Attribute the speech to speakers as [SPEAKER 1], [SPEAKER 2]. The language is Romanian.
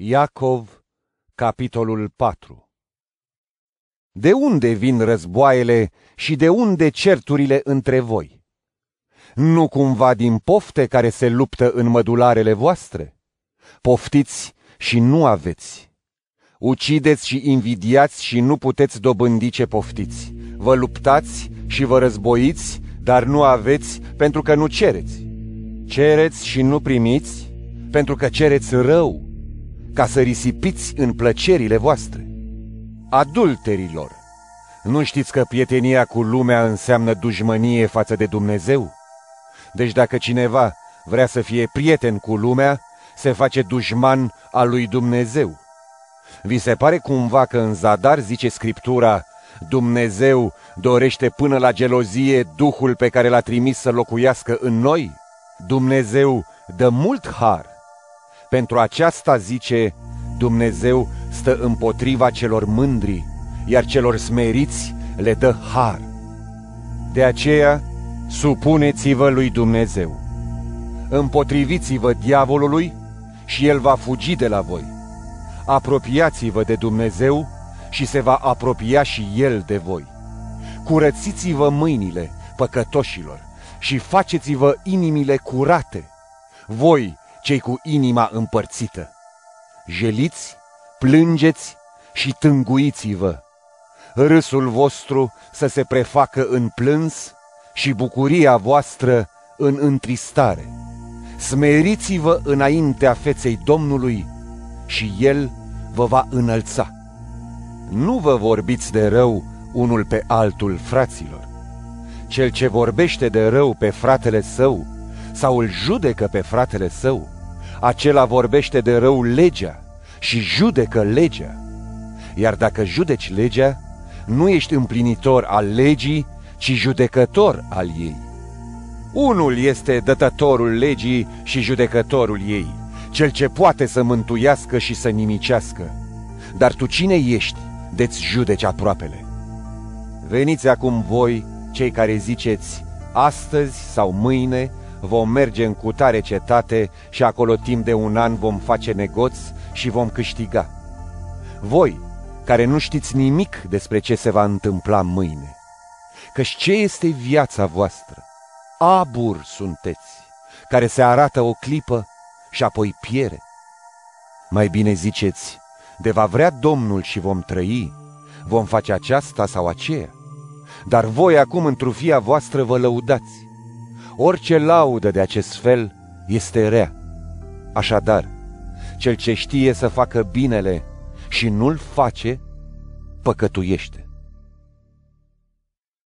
[SPEAKER 1] Iacov, capitolul 4 De unde vin războaiele și de unde certurile între voi? Nu cumva din pofte care se luptă în mădularele voastre? Poftiți și nu aveți. Ucideți și invidiați și nu puteți dobândi ce poftiți. Vă luptați și vă războiți, dar nu aveți pentru că nu cereți. Cereți și nu primiți pentru că cereți rău ca să risipiți în plăcerile voastre. Adulterilor, nu știți că prietenia cu lumea înseamnă dușmănie față de Dumnezeu? Deci dacă cineva vrea să fie prieten cu lumea, se face dușman al lui Dumnezeu. Vi se pare cumva că în zadar zice Scriptura, Dumnezeu dorește până la gelozie Duhul pe care l-a trimis să locuiască în noi? Dumnezeu dă mult har pentru aceasta zice, Dumnezeu stă împotriva celor mândri, iar celor smeriți le dă har. De aceea, supuneți-vă lui Dumnezeu. Împotriviți-vă diavolului și el va fugi de la voi. Apropiați-vă de Dumnezeu și se va apropia și el de voi. Curățiți-vă mâinile păcătoșilor și faceți-vă inimile curate. Voi, cei cu inima împărțită. Jeliți, plângeți și tânguiți-vă. Râsul vostru să se prefacă în plâns și bucuria voastră în întristare. Smeriți-vă înaintea feței Domnului și El vă va înălța. Nu vă vorbiți de rău unul pe altul, fraților. Cel ce vorbește de rău pe fratele său sau îl judecă pe fratele său, acela vorbește de rău legea și judecă legea. Iar dacă judeci legea, nu ești împlinitor al legii, ci judecător al ei. Unul este dătătorul legii și judecătorul ei, cel ce poate să mântuiască și să nimicească. Dar tu cine ești de-ți judeci aproapele? Veniți acum voi, cei care ziceți, astăzi sau mâine vom merge în cutare cetate și acolo timp de un an vom face negoț și vom câștiga. Voi, care nu știți nimic despre ce se va întâmpla mâine, căci ce este viața voastră? Abur sunteți, care se arată o clipă și apoi piere. Mai bine ziceți, de va vrea Domnul și vom trăi, vom face aceasta sau aceea. Dar voi acum în trufia voastră vă lăudați. Orice laudă de acest fel este rea. Așadar, cel ce știe să facă binele și nu-l face, păcătuiește.